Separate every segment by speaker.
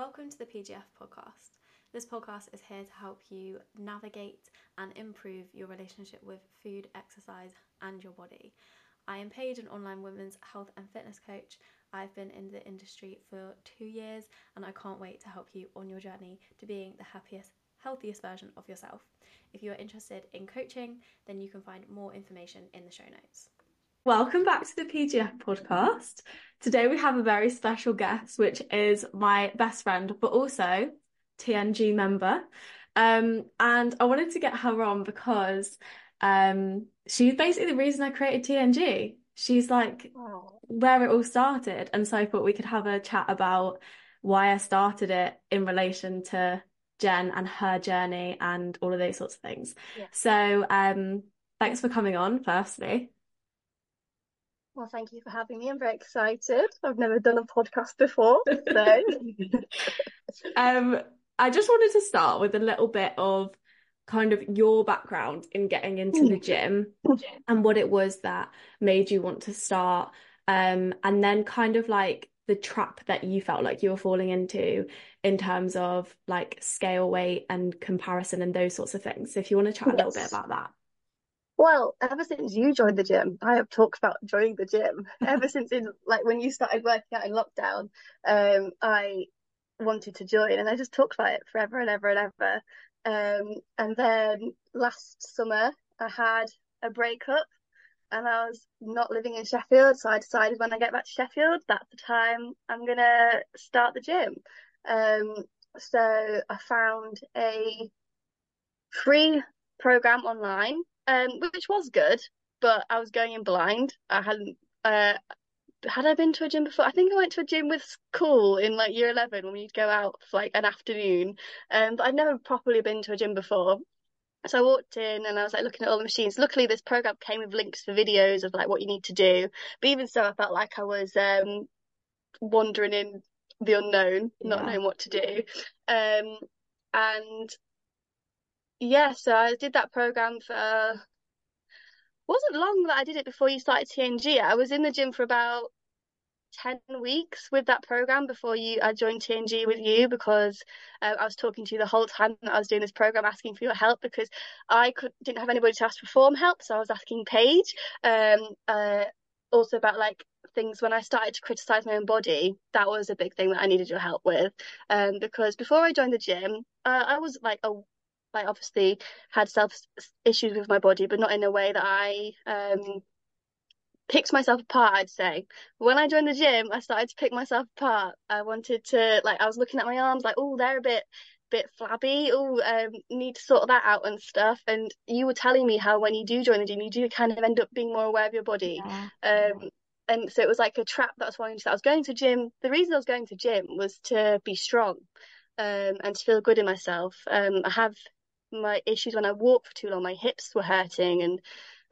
Speaker 1: Welcome to the PGF podcast. This podcast is here to help you navigate and improve your relationship with food, exercise, and your body. I am Paige, an online women's health and fitness coach. I've been in the industry for two years and I can't wait to help you on your journey to being the happiest, healthiest version of yourself. If you are interested in coaching, then you can find more information in the show notes. Welcome back to the PGF podcast. Today we have a very special guest, which is my best friend, but also TNG member. Um, and I wanted to get her on because um, she's basically the reason I created TNG. She's like where it all started. And so I thought we could have a chat about why I started it in relation to Jen and her journey and all of those sorts of things. Yeah. So um, thanks for coming on, firstly.
Speaker 2: Well, thank you for having me. I'm very excited. I've never done a podcast before. So.
Speaker 1: um, I just wanted to start with a little bit of kind of your background in getting into the gym and what it was that made you want to start. Um, and then kind of like the trap that you felt like you were falling into in terms of like scale weight and comparison and those sorts of things. So if you want to chat a little bit about that.
Speaker 2: Well, ever since you joined the gym, I have talked about joining the gym. ever since in like when you started working out in lockdown, um, I wanted to join and I just talked about it forever and ever and ever. Um, and then last summer I had a breakup and I was not living in Sheffield, so I decided when I get back to Sheffield, that's the time I'm gonna start the gym. Um, so I found a free program online um, which was good, but I was going in blind. I hadn't. Uh, had I been to a gym before? I think I went to a gym with school in like year eleven when we'd go out for like an afternoon. Um, but I'd never properly been to a gym before. So I walked in and I was like looking at all the machines. Luckily, this program came with links for videos of like what you need to do. But even so, I felt like I was um, wandering in the unknown, yeah. not knowing what to do. Um, and yeah, so I did that program for wasn't long that I did it before you started TNG. I was in the gym for about 10 weeks with that program before you I joined TNG with you because uh, I was talking to you the whole time that I was doing this program asking for your help because I could didn't have anybody to ask for form help so I was asking Paige um uh also about like things when I started to criticize my own body that was a big thing that I needed your help with um because before I joined the gym uh, I was like a like obviously had self issues with my body, but not in a way that I um picked myself apart, I'd say. When I joined the gym, I started to pick myself apart. I wanted to like I was looking at my arms like, oh, they're a bit bit flabby. Oh, um, need to sort that out and stuff. And you were telling me how when you do join the gym, you do kind of end up being more aware of your body. Yeah. Um, and so it was like a trap that I was falling into. I was going to gym. The reason I was going to gym was to be strong, um, and to feel good in myself. Um, I have my issues when I walk for too long. My hips were hurting and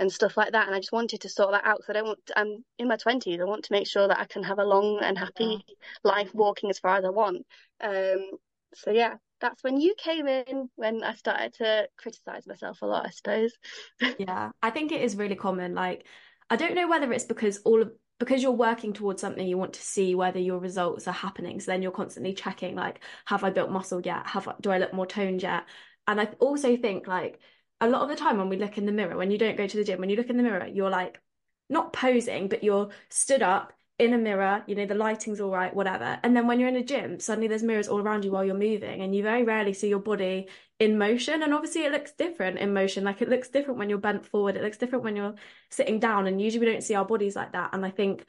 Speaker 2: and stuff like that. And I just wanted to sort that out because I don't want. I'm in my twenties. I want to make sure that I can have a long and happy yeah. life walking as far as I want. Um. So yeah, that's when you came in when I started to criticize myself a lot. I suppose.
Speaker 1: yeah, I think it is really common. Like, I don't know whether it's because all of because you're working towards something you want to see whether your results are happening so then you're constantly checking like have i built muscle yet have I, do i look more toned yet and I also think like a lot of the time when we look in the mirror, when you don't go to the gym, when you look in the mirror, you're like not posing, but you're stood up in a mirror, you know, the lighting's all right, whatever. And then when you're in a gym, suddenly there's mirrors all around you while you're moving, and you very rarely see your body in motion. And obviously, it looks different in motion. Like it looks different when you're bent forward, it looks different when you're sitting down. And usually, we don't see our bodies like that. And I think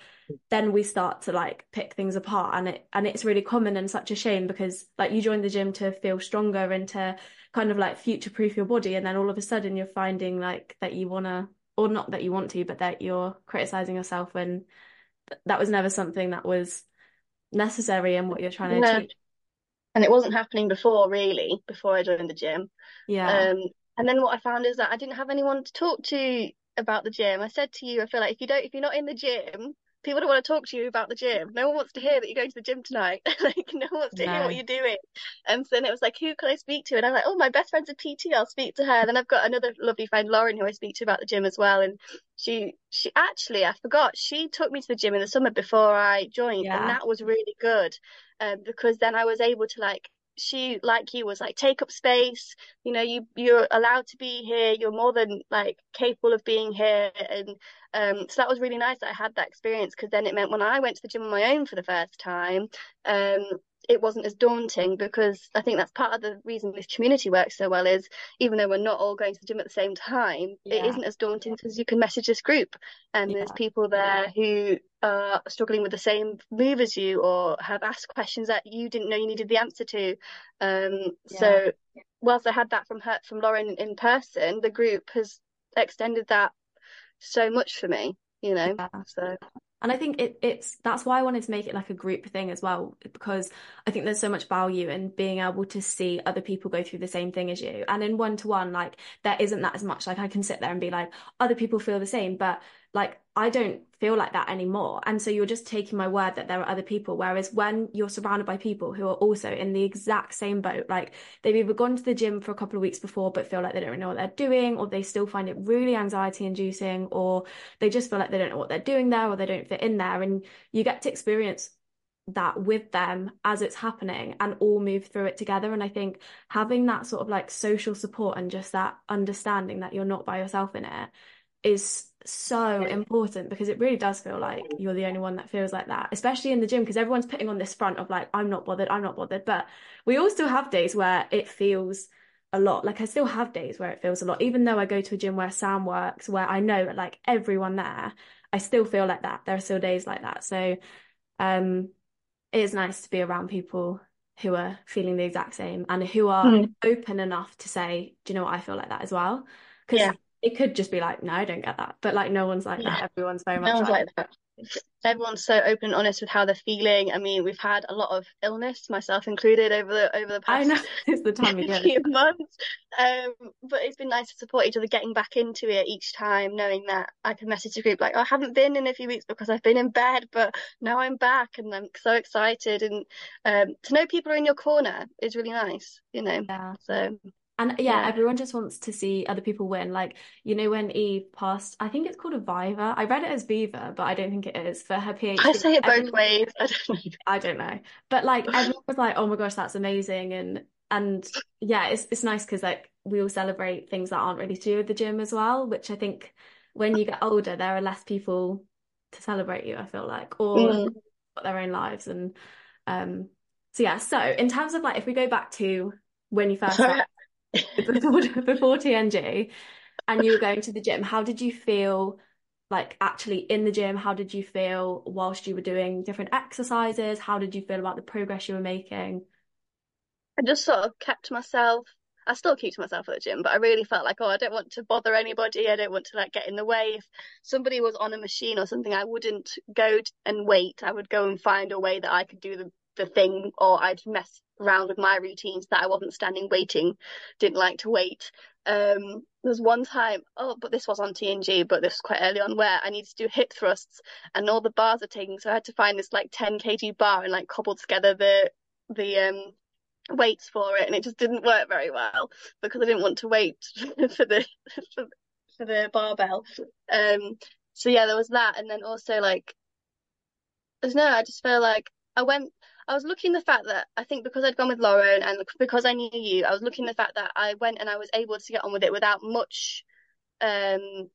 Speaker 1: then we start to like pick things apart, and it and it's really common and such a shame because like you joined the gym to feel stronger and to kind of like future proof your body and then all of a sudden you're finding like that you want to or not that you want to but that you're criticizing yourself when that was never something that was necessary in what you're trying to no. achieve
Speaker 2: and it wasn't happening before really before i joined the gym.
Speaker 1: Yeah.
Speaker 2: Um and then what i found is that i didn't have anyone to talk to about the gym. I said to you i feel like if you don't if you're not in the gym people don't want to talk to you about the gym. No one wants to hear that you're going to the gym tonight. like no one wants to
Speaker 1: No.
Speaker 2: hear what you're doing. And so then it was like, who can I speak to? And I'm like, oh, my best friend's a PT. I'll speak to her. Then I've got another lovely friend, Lauren, who I speak to about the gym as well. And she, she actually, I forgot, she took me to the gym in the summer before I joined,
Speaker 1: Yeah.
Speaker 2: and that was really good, um, because then I was able to like. She, like you, was like, take up space. You know, you you're allowed to be here. You're more than like capable of being here, and um, so that was really nice that I had that experience because then it meant when I went to the gym on my own for the first time, um, it wasn't as daunting because I think that's part of the reason this community works so well is even though we're not all going to the gym at the same time, it
Speaker 1: Yeah.
Speaker 2: isn't as daunting because you can message this group and there's people there who are struggling with the same move as you or have asked questions that you didn't know you needed the answer to. Um, so whilst I had that from her from Lauren in person, the group has extended that so much for me, you know.
Speaker 1: Yeah.
Speaker 2: So
Speaker 1: And I think it, it's that's why I wanted to make it like a group thing as well, because I think there's so much value in being able to see other people go through the same thing as you. And in one to one, like there isn't that as much. Like I can sit there and be like, other people feel the same, but like I don't feel like that anymore. And so you're just taking my word that there are other people. Whereas when you're surrounded by people who are also in the exact same boat, like they've either gone to the gym for a couple of weeks before but feel like they don't know what they're doing, or they still find it really anxiety inducing, or they just feel like they don't know what they're doing there or they don't fit in there. And you get to experience that with them as it's happening and all move through it together. And I think having that sort of like social support and just that understanding that you're not by yourself in it is so important because it really does feel like you're the only one that feels like that, especially in the gym, because everyone's putting on this front of like, I'm not bothered, I'm not bothered. But we all still have days where it feels a lot. Like I still have days where it feels a lot, even though I go to a gym where Sam works, where I know like everyone there, I still feel like that. There are still days like that. So um it is nice to be around people who are feeling the exact same and who are
Speaker 2: Mm.
Speaker 1: open enough to say, do you know what, I feel like that as well. Because
Speaker 2: Yeah.
Speaker 1: It could just be like, no, I don't get that. But like no one's like
Speaker 2: Yeah.
Speaker 1: that. Everyone's very
Speaker 2: No
Speaker 1: much
Speaker 2: one's
Speaker 1: like,
Speaker 2: like that. Everyone's so open and honest with how they're feeling. I mean, we've had a lot of illness, myself included, over the over the past I
Speaker 1: know it's the time
Speaker 2: few months. Um, but it's been nice to support each other, getting back into it each time, knowing that I can message the group like, "Oh, I haven't been in a few weeks because I've been in bed, but now I'm back and I'm so excited. And um, to know people are in your corner is really nice, you know.
Speaker 1: Yeah.
Speaker 2: So
Speaker 1: And yeah,
Speaker 2: Yeah.
Speaker 1: everyone just wants to see other people win. Like, you know, when Eve passed, I think it's called a Viva. I read it as Viva, but I don't think it is for her PhD.
Speaker 2: I say it both
Speaker 1: Everyone-
Speaker 2: ways. I don't know.
Speaker 1: I don't know. But like everyone was like, "Oh my gosh, that's amazing." And and yeah, it's it's nice because like we all celebrate things that aren't really to do with the gym as well, which I think when you get older, there are less people to celebrate you, I feel like, or
Speaker 2: Mm.
Speaker 1: their own lives and um so yeah, so in terms of like if we go back to when you first before TNG and you were going to the gym, how did you feel like actually in the gym? How did you feel whilst you were doing different exercises? How did you feel about the progress you were making?
Speaker 2: I just sort of kept myself. I still keep to myself at the gym, but I really felt like, oh, I don't want to bother anybody. I don't want to like get in the way. If somebody was on a machine or something, I wouldn't go and wait. I would go and find a way that I could do the, the thing, or I'd mess around with my routines that I wasn't standing waiting. Didn't like to wait. Um, there was one time, oh, but this was on TNG, but this was quite early on where I needed to do hip thrusts and all the bars are taking, so I had to find this like 10 kg bar and like cobble together the the um weights for it and it just didn't work very well because I didn't want to wait for the for, for the barbell. Um so yeah, there was that and then also like don't know, I just feel like I went I was looking the fact that I think because I'd gone with Lauren and because I knew you, I was looking the fact that I went and I was able to get on with it without much um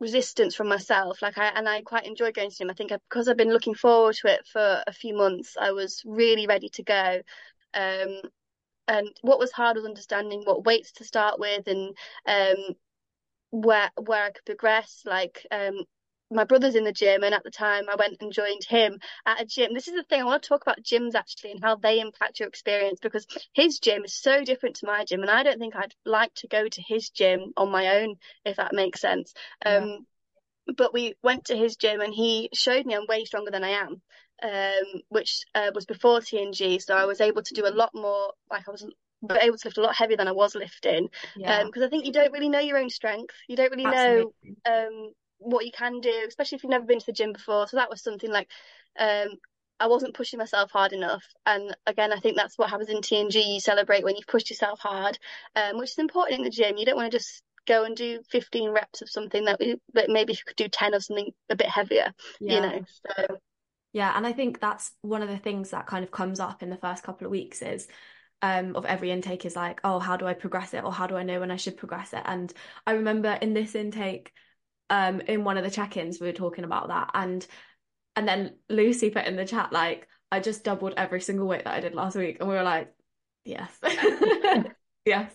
Speaker 2: resistance from myself. Like I and I quite enjoy going to gym I think I, because I've been looking forward to it for a few months I was really ready to go. Um and what was hard was understanding what weights to start with and um where where I could progress. Like um my brother's in the gym and at the time I went and joined him at a gym. This is the thing I want to talk about gyms actually and how they impact your experience because his gym is so different to my gym and I don't think I'd like to go to his gym on my own if that makes sense.
Speaker 1: Yeah.
Speaker 2: um but we went to his gym and he showed me I'm way stronger than I am um which uh, was before TNG so I was able to do a lot more like I was able to lift a lot heavier than I was lifting
Speaker 1: Yeah,
Speaker 2: um because I think you don't really know your own strength you don't really know um what you can do, especially if you've never been to the gym before. So that was something like um I wasn't pushing myself hard enough. And again, I think that's what happens in TNG. You celebrate when you've pushed yourself hard, um, which is important in the gym. You don't want to just go and do 15 reps of something that, that maybe if you could do 10 of something a bit heavier, yeah. you know. So
Speaker 1: yeah, and I think that's one of the things that kind of comes up in the first couple of weeks is um, of every intake is like, oh, how do I progress it, or how do I know when I should progress it? And I remember in this intake, um, in one of the check-ins, we were talking about that, and and then Lucy put in the chat like, I just doubled every single weight that I did last week, and we were like, yes, yes.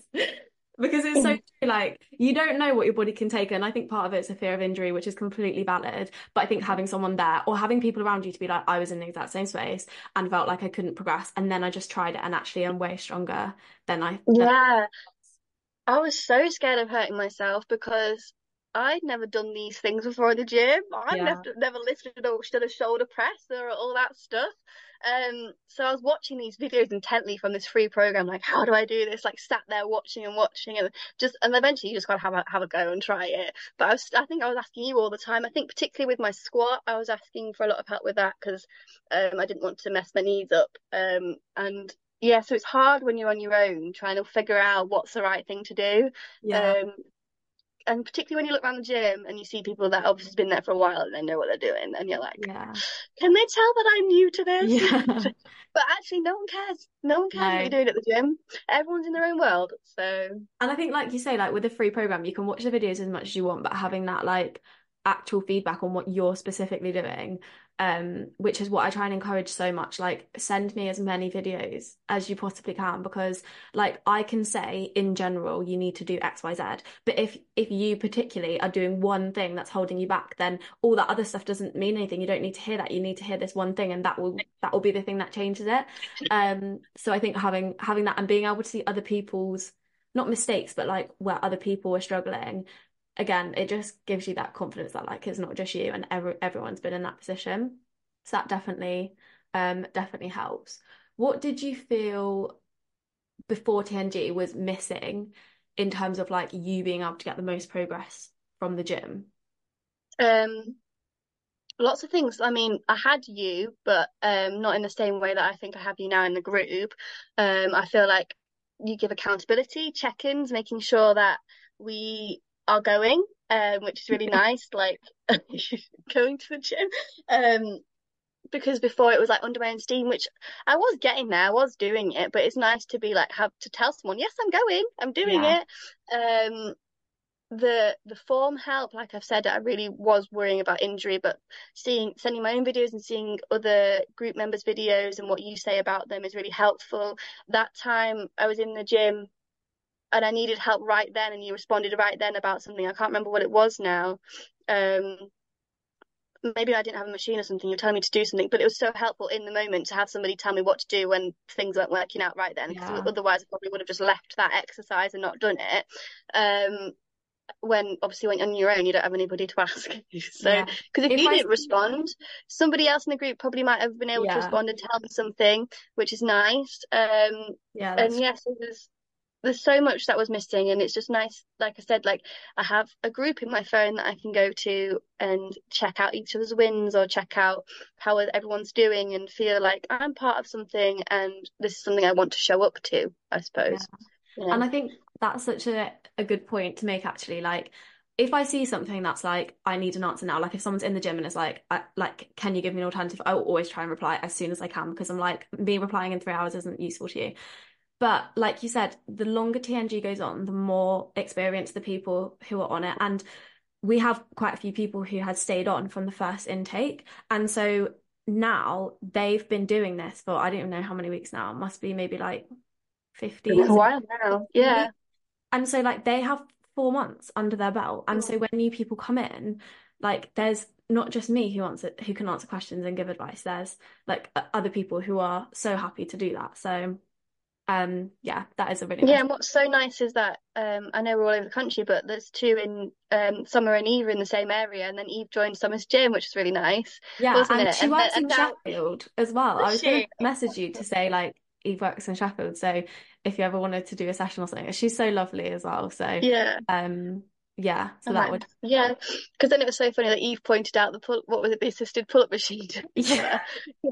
Speaker 1: Because it's so like you don't know what your body can take and i think part of it's a fear of injury which is completely valid but i think having someone there or having people around you to be like i was in the exact same space and felt like i couldn't progress and then i just tried it and actually i'm way stronger than i
Speaker 2: yeah. I was so scared of hurting myself because I'd never done these things before in the gym. I've yeah. never, never lifted or done a shoulder press or all that stuff. Um, so I was watching these videos intently from this free program, like how do I do this? Like sat there watching and watching, and just and eventually you just gotta have a have a go and try it. But I was, I think I was asking you all the time. I think particularly with my squat, I was asking for a lot of help with that because um, I didn't want to mess my knees up. Um, and yeah, so it's hard when you're on your own trying to figure out what's the right thing to do. Yeah. Um, and particularly when you look around the gym and you see people that obviously been there for a while and they know what they're doing, and you're like, yeah. can they tell that I'm new to this? Yeah. but actually, no one cares. No one cares no. what you're doing at the gym. Everyone's in their own world. So,
Speaker 1: and I think, like you say, like with the free program, you can watch the videos as much as you want, but having that like actual feedback on what you're specifically doing um, which is what I try and encourage so much. Like, send me as many videos as you possibly can because, like, I can say in general you need to do X, Y, Z. But if if you particularly are doing one thing that's holding you back, then all that other stuff doesn't mean anything. You don't need to hear that. You need to hear this one thing, and that will that will be the thing that changes it. Um, so I think having having that and being able to see other people's not mistakes, but like where other people are struggling again, it just gives you that confidence that like it's not just you and every, everyone's been in that position. So that definitely um definitely helps. What did you feel before TNG was missing in terms of like you being able to get the most progress from the gym?
Speaker 2: Um lots of things. I mean, I had you, but um not in the same way that I think I have you now in the group. Um I feel like you give accountability, check-ins, making sure that we are going, um, which is really nice. Like going to the gym. Um, because before it was like under my own steam, which I was getting there, I was doing it, but it's nice to be like have to tell someone, yes, I'm going, I'm doing yeah. it. Um, the the form help, like I've said, I really was worrying about injury, but seeing sending my own videos and seeing other group members' videos and what you say about them is really helpful. That time I was in the gym and I needed help right then, and you responded right then about something. I can't remember what it was now. Um, maybe I didn't have a machine or something. You're telling me to do something, but it was so helpful in the moment to have somebody tell me what to do when things weren't working out right then. Because yeah. otherwise, I probably would have just left that exercise and not done it. Um, when obviously when on your own you don't have anybody to ask so because yeah. if, if, you I... didn't respond somebody else in the group probably might have been able yeah. to respond and tell me something which is nice um yeah and yes it was there's so much that was missing and it's just nice like i said like i have a group in my phone that i can go to and check out each other's wins or check out how everyone's doing and feel like i'm part of something and this is something i want to show up to i suppose
Speaker 1: yeah. Yeah. and i think that's such a, a good point to make actually like if I see something that's like I need an answer now, like if someone's in the gym and it's like, I, like, can you give me an alternative? I will always try and reply as soon as I can because I'm like, me replying in three hours isn't useful to you. But like you said, the longer TNG goes on, the more experienced the people who are on it. And we have quite a few people who had stayed on from the first intake. And so now they've been doing this for I don't even know how many weeks now. It must be maybe like 50.
Speaker 2: a while now. Yeah.
Speaker 1: And so like they have four months under their belt. And so when new people come in, like there's not just me who answer who can answer questions and give advice. There's like other people who are so happy to do that. So um yeah that is a really
Speaker 2: nice yeah and what's so nice is that um I know we're all over the country but there's two in um Summer and Eve in the same area and then Eve joined Summer's gym which is really nice
Speaker 1: yeah and it? she and works then, in Sheffield as well I was going to message you to say like Eve works in Sheffield so if you ever wanted to do a session or something she's so lovely as well so
Speaker 2: yeah
Speaker 1: um Yeah, so that would
Speaker 2: Yeah, because then it was so funny that Eve pointed out the pull, what was it, the assisted pull-up machine.
Speaker 1: yeah.
Speaker 2: Yeah.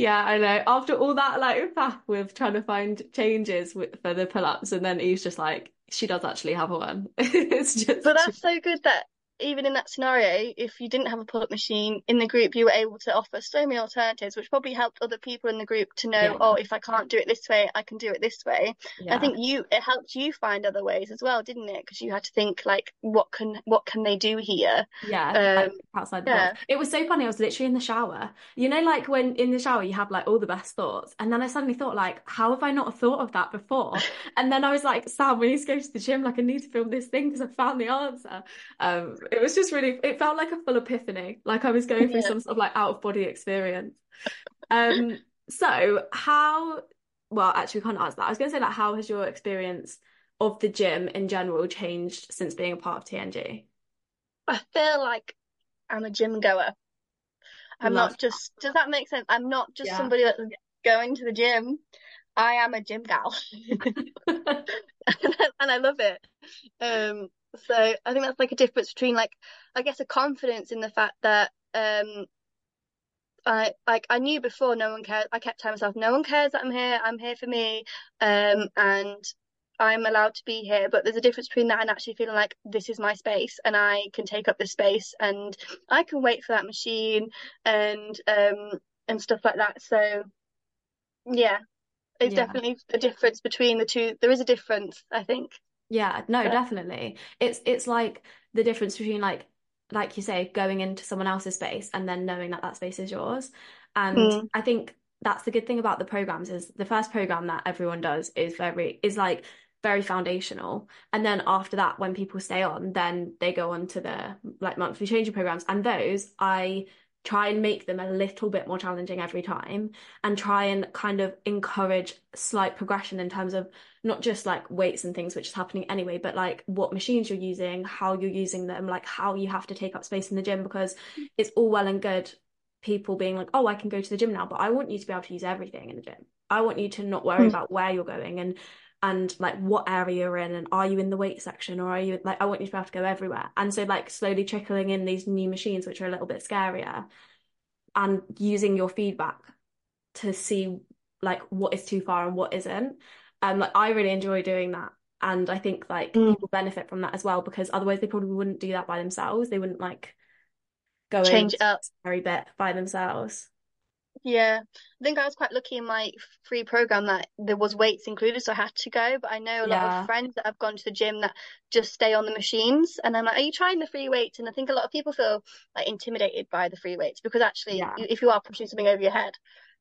Speaker 1: Yeah, I know. After all that like faff with trying to find changes with, for the pull-ups and then he's just like she does actually have one. It's just
Speaker 2: But that's so good that even in that scenario, if you didn't have a pull-up machine in the group, you were able to offer so many alternatives, which probably helped other people in the group to know,
Speaker 1: yeah,
Speaker 2: oh, if I can't do it this way, I can do it this way. I think you it helped you find other ways as well, didn't it? Because you had to think like, what can what can they do here?
Speaker 1: Yeah,
Speaker 2: Um,
Speaker 1: outside the
Speaker 2: yeah,
Speaker 1: box. It was so funny. I was literally in the shower. You know, like when in the shower you have like all the best thoughts, and then I suddenly thought, like, how have I not thought of that before? And then I was like, Sam, we need to go to the gym. Like, I need to film this thing because I found the answer. Um, it was just really. It felt like a full epiphany. Like I was going through
Speaker 2: yeah.
Speaker 1: some sort of like out of body experience. Um, so how? Well, actually, we can't answer that. I was going to say like, how has your experience of the gym in general changed since being a part of TNG?
Speaker 2: I feel like I'm a gym goer. I'm
Speaker 1: Love
Speaker 2: not just, does that make sense? I'm not just
Speaker 1: Yeah.
Speaker 2: somebody that's going to the gym. I am a gym gal. and I love it. Um, so I think that's like a difference between like I guess a confidence in the fact that um I like I knew before no one cares. I kept telling myself no one cares that I'm here. I'm here for me. Um, and I'm allowed to be here. But there's a difference between that and actually feeling like this is my space and I can take up this space and I can wait for that machine and um and stuff like that. So yeah, it's
Speaker 1: Yeah.
Speaker 2: definitely a difference between the two. There is a difference, I think.
Speaker 1: Yeah, no, definitely. It's it's like the difference between like like you say going into someone else's space and then knowing that that space is yours. And
Speaker 2: mm,
Speaker 1: I think that's the good thing about the programs is the first program that everyone does is very is like very foundational. And then after that, when people stay on, then they go on to the like monthly changing programs. And those I try and make them a little bit more challenging every time and try and kind of encourage slight progression in terms of not just like weights and things, which is happening anyway, but like what machines you're using, how you're using them, like how you have to take up space in the gym, because it's all well and good people being like, oh, I can go to the gym now, but I want you to be able to use everything in the gym. I want you to not worry
Speaker 2: mm,
Speaker 1: about where you're going and and like what area you're in and are you in the weight section or are you like I want you to be able to go everywhere. And so like slowly trickling in these new machines which are a little bit scarier and using your feedback to see like what is too far and what isn't. Um, like I really enjoy doing that. And I think like
Speaker 2: mm.
Speaker 1: people benefit from that as well because otherwise they probably wouldn't do that by themselves. They wouldn't like go
Speaker 2: change up.
Speaker 1: very bit by themselves.
Speaker 2: Yeah, I think I was quite lucky in my free program that there was weights included, so I had to go. But I know a lot of friends that have gone to the gym that just stay on the machines, and I'm like, "Are you trying the free weights?" And I think a lot of people feel like intimidated by the free weights because actually,
Speaker 1: Yeah.
Speaker 2: if you are pushing something over your head,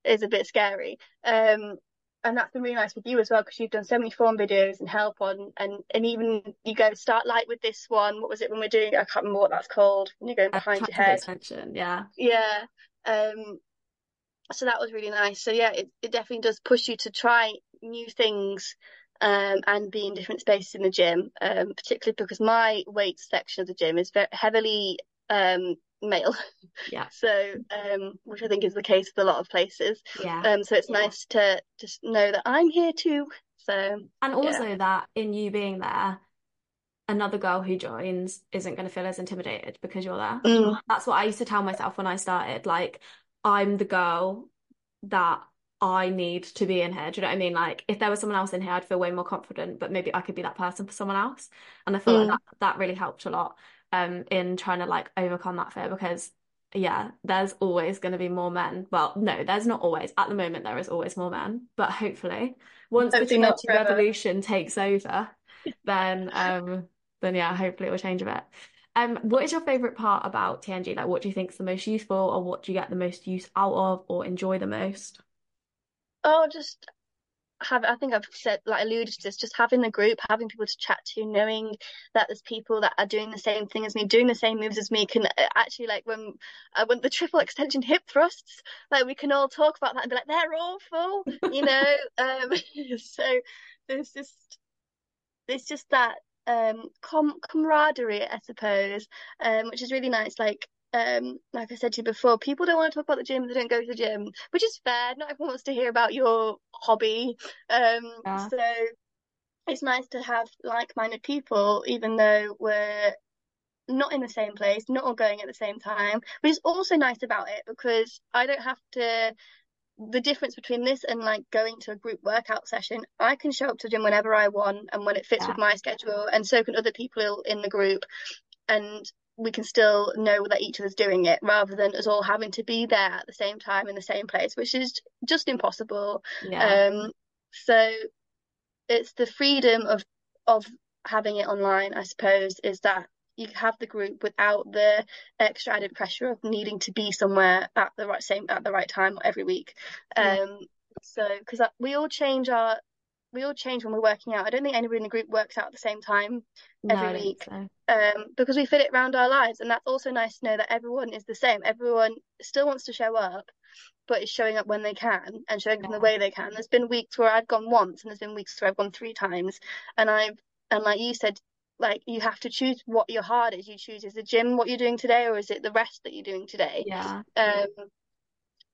Speaker 2: it is a bit scary. Um, and that's been really nice with you as well because you've done so many form videos and help on, and and even you go start light with this one. What was it when we're doing? I can't remember what that's called. When you're going behind your head.
Speaker 1: extension. Yeah.
Speaker 2: Yeah. Um, so that was really nice. So yeah, it, it definitely does push you to try new things um, and be in different spaces in the gym, um, particularly because my weight section of the gym is very heavily um, male.
Speaker 1: Yeah.
Speaker 2: So, um, which I think is the case with a lot of places.
Speaker 1: Yeah.
Speaker 2: Um, so it's nice to just know that I'm here too. So
Speaker 1: And
Speaker 2: yeah.
Speaker 1: also that in you being there, another girl who joins isn't going to feel as intimidated because you're there.
Speaker 2: Mm,
Speaker 1: That's what I used to tell myself when I started. Like, I'm the girl that I need to be in here. Do you know what I mean? Like, if there was someone else in here, I'd feel way more confident, but maybe I could be that person for someone else. And I feel like
Speaker 2: mm,
Speaker 1: that that really helped a lot um in trying to like overcome that fear because yeah, there's always going to be more men. Well, no, there's not always. At the moment, there is always more men, but hopefully, once the
Speaker 2: hopefully forever.
Speaker 1: revolution takes over, then um then yeah, hopefully it will change a bit. Um, what is your favorite part about TNG? Like, what do you think is the most useful, or what do you get the most use out of, or enjoy the most?
Speaker 2: Oh, just have I think I've said like alluded to this, just having the group, having people to chat to, knowing that there's people that are doing the same thing as me, doing the same moves as me, can uh, actually like when uh, when the triple extension hip thrusts, like we can all talk about that and be like they're awful, you know. Um, so there's just there's just that um com camaraderie, I suppose, um, which is really nice. Like um, like I said to you before, people don't want to talk about the gym, they don't go to the gym, which is fair. Not everyone wants to hear about your hobby. Um,
Speaker 1: Yeah.
Speaker 2: so it's nice to have like-minded people, even though we're not in the same place, not all going at the same time. But it's also nice about it because I don't have to. The difference between this and like going to a group workout session, I can show up to gym whenever I want and when it fits
Speaker 1: Yeah.
Speaker 2: with my schedule, and so can other people in the group. And we can still know that each other's doing it rather than us all having to be there at the same time in the same place, which is just impossible.
Speaker 1: Yeah.
Speaker 2: Um, so it's the freedom of of having it online, I suppose, is that you have the group without the extra added pressure of needing to be somewhere at the right same at the right time every week.
Speaker 1: Yeah.
Speaker 2: Um, so because we all change our we all change when we're working out. I don't think anybody in the group works out at the same time every
Speaker 1: don't
Speaker 2: week.
Speaker 1: think
Speaker 2: um, because we fit it around our lives, and that's also nice to know that everyone is the same. Everyone still wants to show up, but is showing up when they can and showing up in the way they can. There's been weeks where I've gone once, and there's been weeks where I've gone three times, and I've and like you said, like you have to choose what your heart is. You choose is the gym what you're doing today, or is it the rest that you're doing today?
Speaker 1: Yeah.
Speaker 2: Um,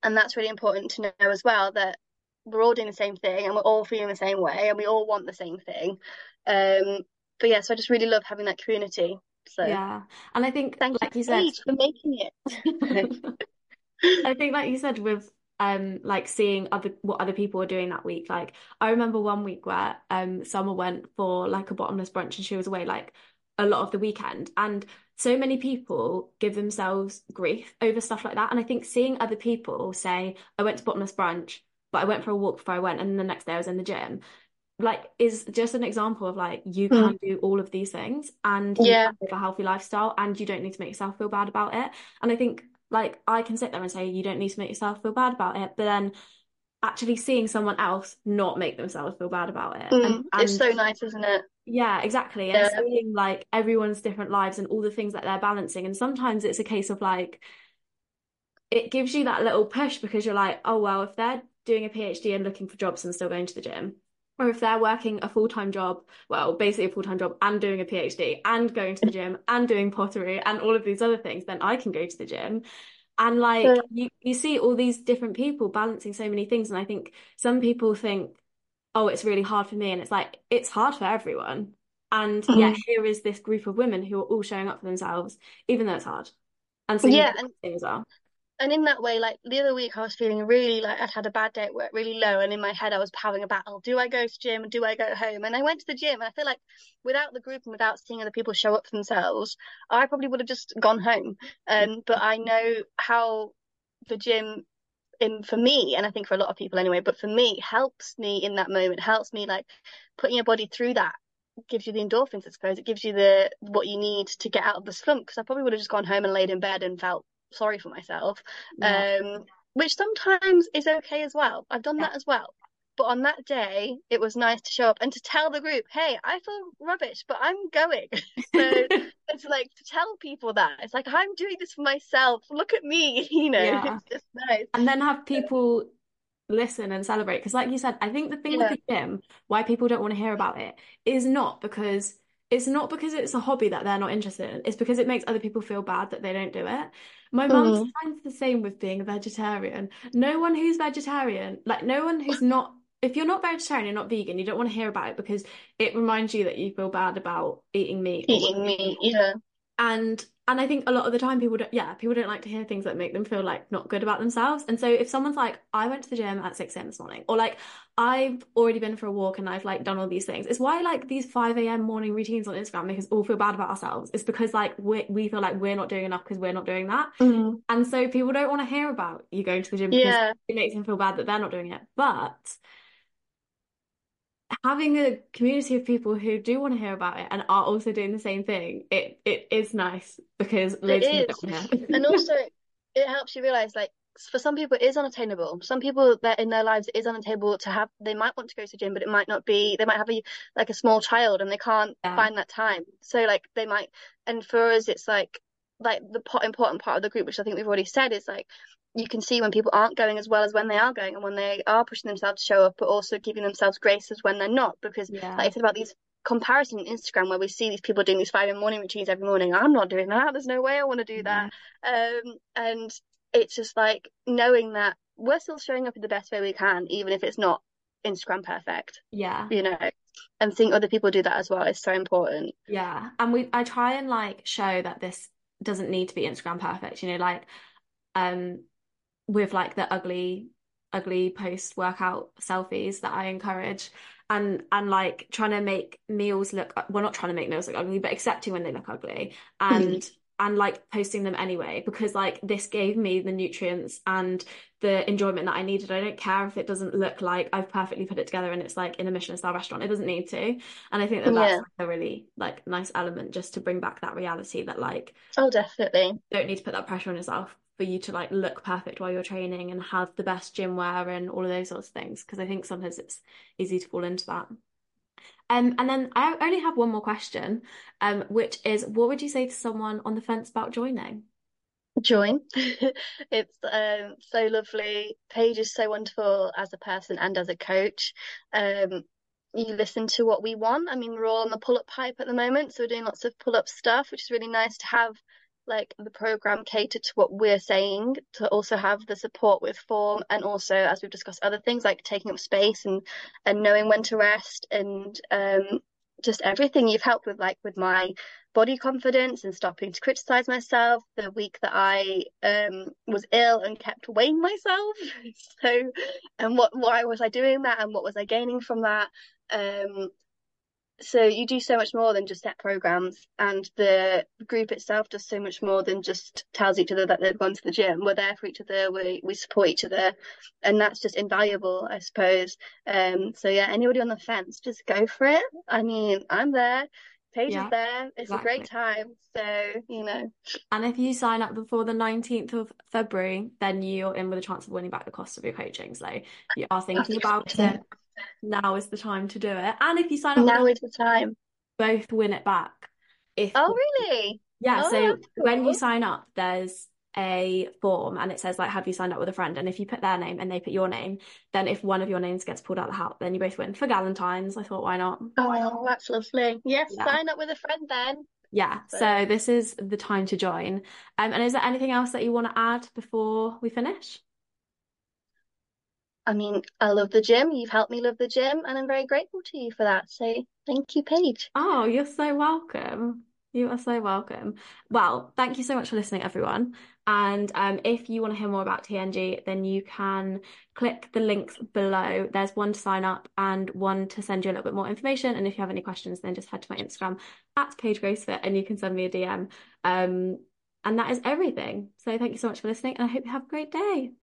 Speaker 2: and that's really important to know as well that we're all doing the same thing and we're all feeling the same way and we all want the same thing. Um, but yeah, so I just really love having that community. So
Speaker 1: Yeah. And I think,
Speaker 2: thank
Speaker 1: like
Speaker 2: you,
Speaker 1: you said,
Speaker 2: for making it.
Speaker 1: I think like you said with um like seeing other what other people were doing that week like I remember one week where um Summer went for like a bottomless brunch and she was away like a lot of the weekend and so many people give themselves grief over stuff like that and I think seeing other people say I went to bottomless brunch but I went for a walk before I went and then the next day I was in the gym like is just an example of like you
Speaker 2: Mm.
Speaker 1: can do all of these things and
Speaker 2: Yeah.
Speaker 1: live a healthy lifestyle and you don't need to make yourself feel bad about it and I think like I can sit there and say you don't need to make yourself feel bad about it, but then actually seeing someone else not make themselves feel bad about it. And
Speaker 2: Mm. It's so nice, isn't it?
Speaker 1: yeah, exactly. And
Speaker 2: Yeah.
Speaker 1: seeing like everyone's different lives and all the things that they're balancing. And sometimes it's a case of like it gives you that little push because you're like, oh well, if they're doing a PhD and looking for jobs and still going to the gym, or if they're working a full-time job, well, basically a full-time job and doing a PhD and going to the gym and doing pottery and all of these other things, then I can go to the gym. And like
Speaker 2: Yeah.
Speaker 1: you, you see all these different people balancing so many things. And I think some people think, oh, it's really hard for me. And it's like, it's hard for everyone. And yet
Speaker 2: Mm.
Speaker 1: here is this group of women who are all showing up for themselves, even though it's hard. And so
Speaker 2: Yeah, and
Speaker 1: as well.
Speaker 2: And in that way, like the other week, I was feeling really like I'd had a bad day at work, really low, and in my head, I was having a battle. Do I go to gym? and Do I go home? And I went to the gym, and I feel like without the group and without seeing other people show up for themselves, I probably would have just gone home. Um, but I know how the gym in for me, and I think for a lot of people anyway, but for me, helps me in that moment, helps me like putting your body through that. Gives you the endorphins, I suppose. It gives you the what you need to get out of the slump. Because I probably would have just gone home and laid in bed and felt sorry for myself.
Speaker 1: Yeah.
Speaker 2: Um, which sometimes is okay as well. I've done
Speaker 1: Yeah.
Speaker 2: that as well. But on that day, it was nice to show up and to tell the group, hey, I feel rubbish, but I'm going. So it's like to tell people that. It's like, I'm doing this for myself. Look at me, you know,
Speaker 1: Yeah.
Speaker 2: it's just nice.
Speaker 1: And then have people listen and celebrate. Because, like you said, I think the thing with the gym, why people don't want to hear about it, is not because it's not because it's a hobby that they're not interested in. It's because it makes other people feel bad that they don't do it. My mum's
Speaker 2: Mm.
Speaker 1: kind of the same with being a vegetarian. No one who's vegetarian, like no one who's not, if you're not vegetarian, you're not vegan, you don't want to hear about it because it reminds you that you feel bad about eating meat
Speaker 2: Eating meat, yeah.
Speaker 1: and and I think a lot of the time people don't yeah people don't like to hear things that make them feel like not good about themselves and so if someone's like I went to the gym at 6 a.m. this morning or like I've already been for a walk and I've like done all these things it's why like these 5 a.m. morning routines on Instagram make us all feel bad about ourselves it's because like we we feel like we're not doing enough because we're not doing that
Speaker 2: Mm.
Speaker 1: and so people don't want to hear about you going to the gym because
Speaker 2: Yeah.
Speaker 1: it makes them feel bad that they're not doing it but having a community of people who do want to hear about it and are also doing the same thing, it it is nice because
Speaker 2: It
Speaker 1: loads of people
Speaker 2: is.
Speaker 1: don't want to hear.
Speaker 2: And also, it helps you realize, like, for some people, it is unattainable. Some people that in their lives, it is unattainable to have, they might want to go to gym, but it might not be, they might have a, like a small child and they can't
Speaker 1: Yeah.
Speaker 2: find that time. So, like, they might, and for us, it's like, like the po- important part of the group, which I think we've already said, is like, you can see when people aren't going as well as when they are going and when they are pushing themselves to show up, but also giving themselves grace as when they're not. Because,
Speaker 1: Yeah.
Speaker 2: like I said about these comparison on Instagram where we see these people doing these five in the morning routines every morning. I'm not doing that. There's no way I want to do that. Um, and it's just like knowing that we're still showing up in the best way we can, even if it's not Instagram perfect,
Speaker 1: Yeah.
Speaker 2: you know. and seeing other people do that as well is so important.
Speaker 1: Yeah. And we I try and like show that this doesn't need to be Instagram perfect, you know, like um with like the ugly ugly post workout selfies that I encourage and and like trying to make meals look well not trying to make meals look ugly but accepting when they look ugly and mm-hmm. and like posting them anyway because like this gave me the nutrients and the enjoyment that I needed. I don't care if it doesn't look like I've perfectly put it together and it's like in a Michelin star restaurant. It doesn't need to. And I think that that's
Speaker 2: Yeah.
Speaker 1: like a really like nice element just to bring back that reality that like
Speaker 2: Oh, definitely.
Speaker 1: don't need to put that pressure on yourself for you to like look perfect while you're training and have the best gym wear and all of those sorts of things because I think sometimes it's easy to fall into that. Um, and then I only have one more question, um, which is what would you say to someone on the fence about joining?
Speaker 2: Join. It's um so lovely. Paige is so wonderful as a person and as a coach. Um, you listen to what we want. I mean, we're all on the pull-up pipe at the moment, so we're doing lots of pull-up stuff, which is really nice to have like the program catered to what we're saying, to also have the support with form and also, as we've discussed, other things like taking up space and and knowing when to rest and um just everything you've helped with, like with my body confidence and stopping to criticize myself the week that I um was ill and kept weighing myself. So, and what why was I doing that and what was I gaining from that? Um, so you do so much more than just set programs, and the group itself does so much more than just tells each other that they've gone to the gym. We're there for each other, we we support each other, and that's just invaluable, I suppose. Um, so yeah, anybody on the fence, just go for it. I mean, I'm there. Paige is there. It's a great time. So, you know,
Speaker 1: And if you sign up before the 19th of February, then you're in with a chance of winning back the cost of your coaching. So you are thinking about it, now is the time to do it. And if you sign up
Speaker 2: now is the time.
Speaker 1: both win it back. If
Speaker 2: Oh, really?
Speaker 1: yeah,
Speaker 2: Oh,
Speaker 1: so
Speaker 2: that's
Speaker 1: when you sign up, there's a form and it says like, have you signed up with a friend? And if you put their name and they put your name, then if one of your names gets pulled out of the hat, then you both win. For Galentine's, I thought, why not?
Speaker 2: Oh, that's lovely. Yes,
Speaker 1: Yeah.
Speaker 2: sign up with a friend then.
Speaker 1: Yeah,
Speaker 2: So,
Speaker 1: so this is the time to join. Um, and is there anything else that you want to add before we finish?
Speaker 2: I mean, I love the gym. You've helped me love the gym, and I'm very grateful to you for that. So, thank you, Paige.
Speaker 1: Oh, you're so welcome. You are so welcome. Well, thank you so much for listening, everyone. And um, if you want to hear more about TNG, then you can click the links below. There's one to sign up and one to send you a little bit more information. And if you have any questions, then just head to my Instagram at Paige Gracefit and you can send me a DM. Um, and that is everything. So thank you so much for listening, and I hope you have a great day.